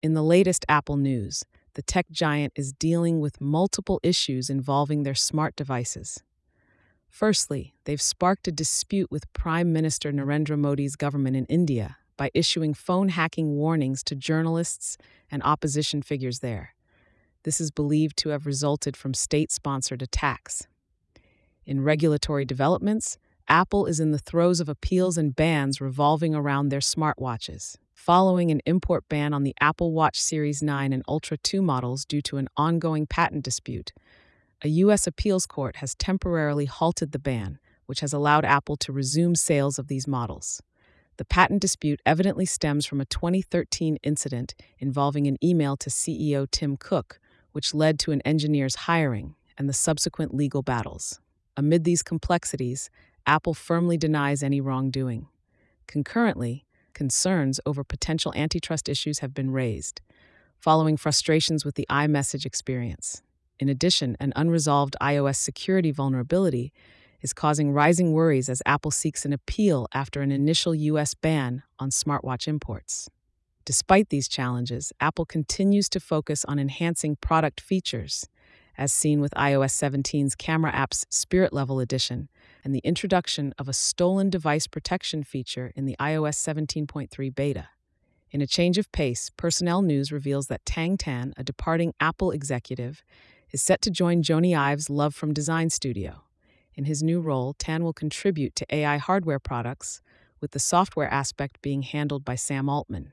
In the latest Apple news, the tech giant is dealing with multiple issues involving their smart devices. Firstly, they've sparked a dispute with Prime Minister Narendra Modi's government in India by issuing phone hacking warnings to journalists and opposition figures there. This is believed to have resulted from state sponsored attacks. In regulatory developments, Apple is in the throes of appeals and bans revolving around their smartwatches. Following an import ban on the Apple Watch Series 9 and Ultra 2 models due to an ongoing patent dispute, a U.S. appeals court has temporarily halted the ban, which has allowed Apple to resume sales of these models. The patent dispute evidently stems from a 2013 incident involving an email to CEO Tim Cook, which led to an engineer's hiring and the subsequent legal battles. Amid these complexities, Apple firmly denies any wrongdoing. Concurrently, concerns over potential antitrust issues have been raised, following frustrations with the iMessage experience. In addition, an unresolved iOS security vulnerability is causing rising worries as Apple seeks an appeal after an initial US ban on smartwatch imports. Despite these challenges, Apple continues to focus on enhancing product features, as seen with iOS 17's camera app's Spirit Level Edition and the introduction of a stolen device protection feature in the iOS 17.3 beta. In a change of pace, Personnel News reveals that Tang Tan, a departing Apple executive, is set to join Jony Ive's LoveFrom Design studio. In his new role, Tan will contribute to AI hardware products, with the software aspect being handled by Sam Altman.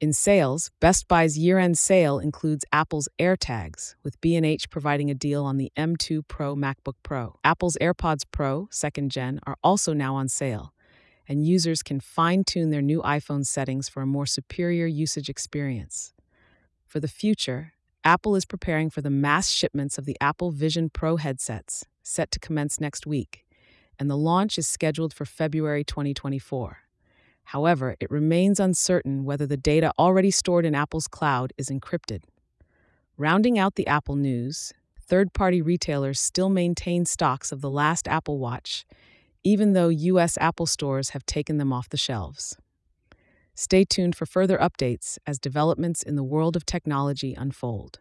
In sales, Best Buy's year-end sale includes Apple's AirTags, with B&H providing a deal on the M2 Pro MacBook Pro. Apple's AirPods Pro, second gen, are also now on sale, and users can fine-tune their new iPhone settings for a more superior usage experience. For the future, Apple is preparing for the mass shipments of the Apple Vision Pro headsets, set to commence next week, and the launch is scheduled for February 2024. However, it remains uncertain whether the data already stored in Apple's cloud is encrypted. Rounding out the Apple news, third party retailers still maintain stocks of the last Apple Watch, even though U.S. Apple stores have taken them off the shelves. Stay tuned for further updates as developments in the world of technology unfold.